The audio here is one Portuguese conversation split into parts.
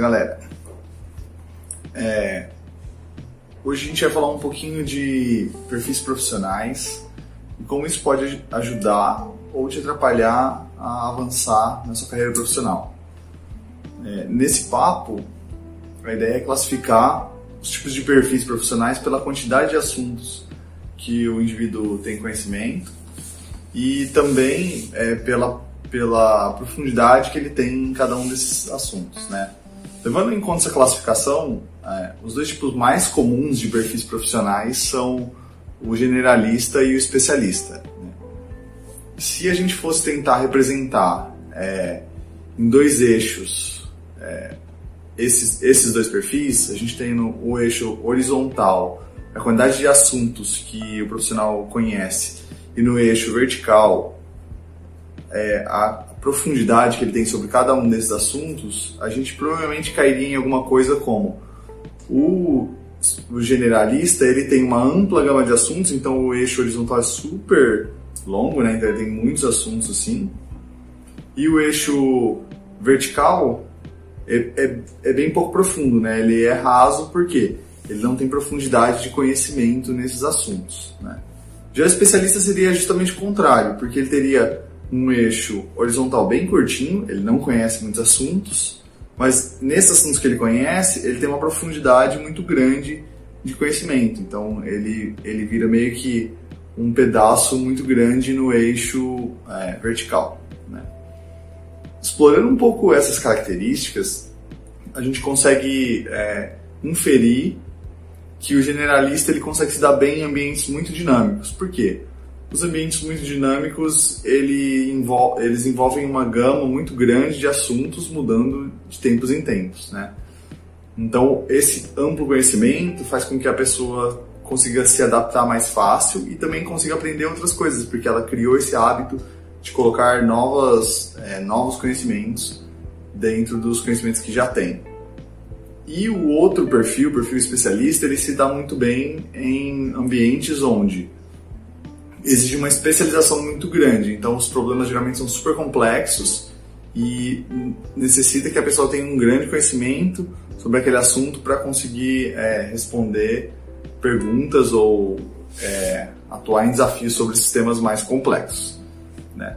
galera. É, hoje a gente vai falar um pouquinho de perfis profissionais e como isso pode ajudar ou te atrapalhar a avançar na sua carreira profissional. É, nesse papo, a ideia é classificar os tipos de perfis profissionais pela quantidade de assuntos que o indivíduo tem conhecimento e também é, pela, pela profundidade que ele tem em cada um desses assuntos, né? Levando em conta essa classificação, é, os dois tipos mais comuns de perfis profissionais são o generalista e o especialista. Né? Se a gente fosse tentar representar é, em dois eixos é, esses, esses dois perfis, a gente tem no, o eixo horizontal a quantidade de assuntos que o profissional conhece e no eixo vertical é, a profundidade que ele tem sobre cada um desses assuntos, a gente provavelmente cairia em alguma coisa como o, o generalista ele tem uma ampla gama de assuntos, então o eixo horizontal é super longo, né? Então ele tem muitos assuntos assim. E o eixo vertical é, é, é, bem pouco profundo, né? Ele é raso porque ele não tem profundidade de conhecimento nesses assuntos, né? Já o especialista seria justamente o contrário, porque ele teria um eixo horizontal bem curtinho, ele não conhece muitos assuntos, mas nesses assuntos que ele conhece, ele tem uma profundidade muito grande de conhecimento. Então ele, ele vira meio que um pedaço muito grande no eixo é, vertical. Né? Explorando um pouco essas características, a gente consegue é, inferir que o generalista ele consegue se dar bem em ambientes muito dinâmicos. Por quê? Os ambientes muito dinâmicos, ele envol eles envolvem uma gama muito grande de assuntos mudando de tempos em tempos, né? Então, esse amplo conhecimento faz com que a pessoa consiga se adaptar mais fácil e também consiga aprender outras coisas, porque ela criou esse hábito de colocar novas, é, novos conhecimentos dentro dos conhecimentos que já tem. E o outro perfil, o perfil especialista, ele se dá muito bem em ambientes onde exige uma especialização muito grande. Então, os problemas geralmente são super complexos e necessita que a pessoa tenha um grande conhecimento sobre aquele assunto para conseguir é, responder perguntas ou é, atuar em desafios sobre sistemas mais complexos. Né?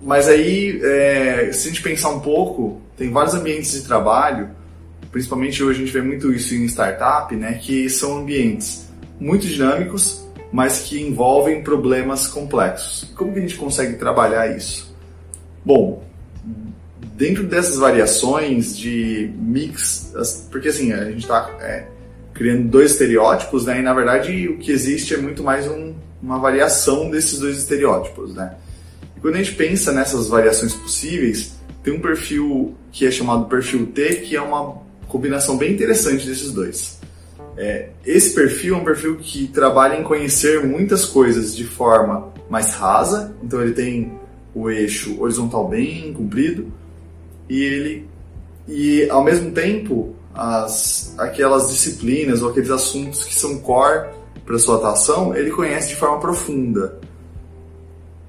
Mas aí, é, se a gente pensar um pouco, tem vários ambientes de trabalho, principalmente hoje a gente vê muito isso em startup, né, que são ambientes muito dinâmicos, mas que envolvem problemas complexos. Como que a gente consegue trabalhar isso? Bom, dentro dessas variações de mix, porque assim, a gente está é, criando dois estereótipos, né? E na verdade o que existe é muito mais um, uma variação desses dois estereótipos, né? E quando a gente pensa nessas variações possíveis, tem um perfil que é chamado perfil T, que é uma combinação bem interessante desses dois. É, esse perfil é um perfil que trabalha em conhecer muitas coisas de forma mais rasa, então ele tem o eixo horizontal bem comprido. E ele e ao mesmo tempo as aquelas disciplinas ou aqueles assuntos que são core para sua atuação ele conhece de forma profunda.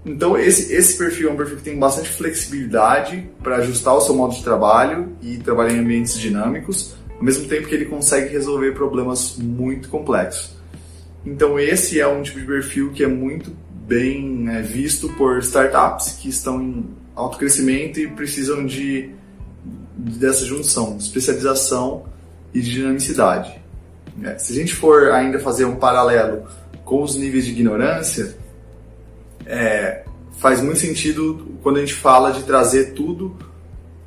Então esse esse perfil é um perfil que tem bastante flexibilidade para ajustar o seu modo de trabalho e trabalhar em ambientes dinâmicos ao mesmo tempo que ele consegue resolver problemas muito complexos. Então esse é um tipo de perfil que é muito bem é, visto por startups que estão em alto crescimento e precisam de dessa junção, especialização e de dinamicidade. É, se a gente for ainda fazer um paralelo com os níveis de ignorância, é, faz muito sentido quando a gente fala de trazer tudo,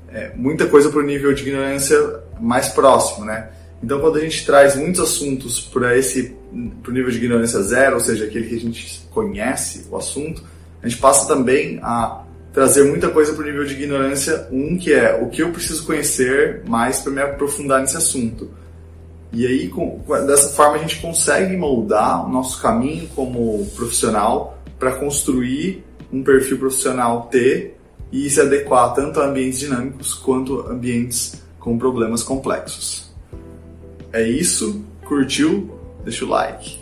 é, muita coisa para o nível de ignorância mais próximo, né? Então, quando a gente traz muitos assuntos para esse pro nível de ignorância zero, ou seja, aquele que a gente conhece o assunto, a gente passa também a trazer muita coisa para o nível de ignorância um, que é o que eu preciso conhecer mais para me aprofundar nesse assunto. E aí, com, dessa forma, a gente consegue moldar o nosso caminho como profissional para construir um perfil profissional T e se adequar tanto a ambientes dinâmicos quanto a ambientes com problemas complexos. É isso, curtiu? Deixa o like.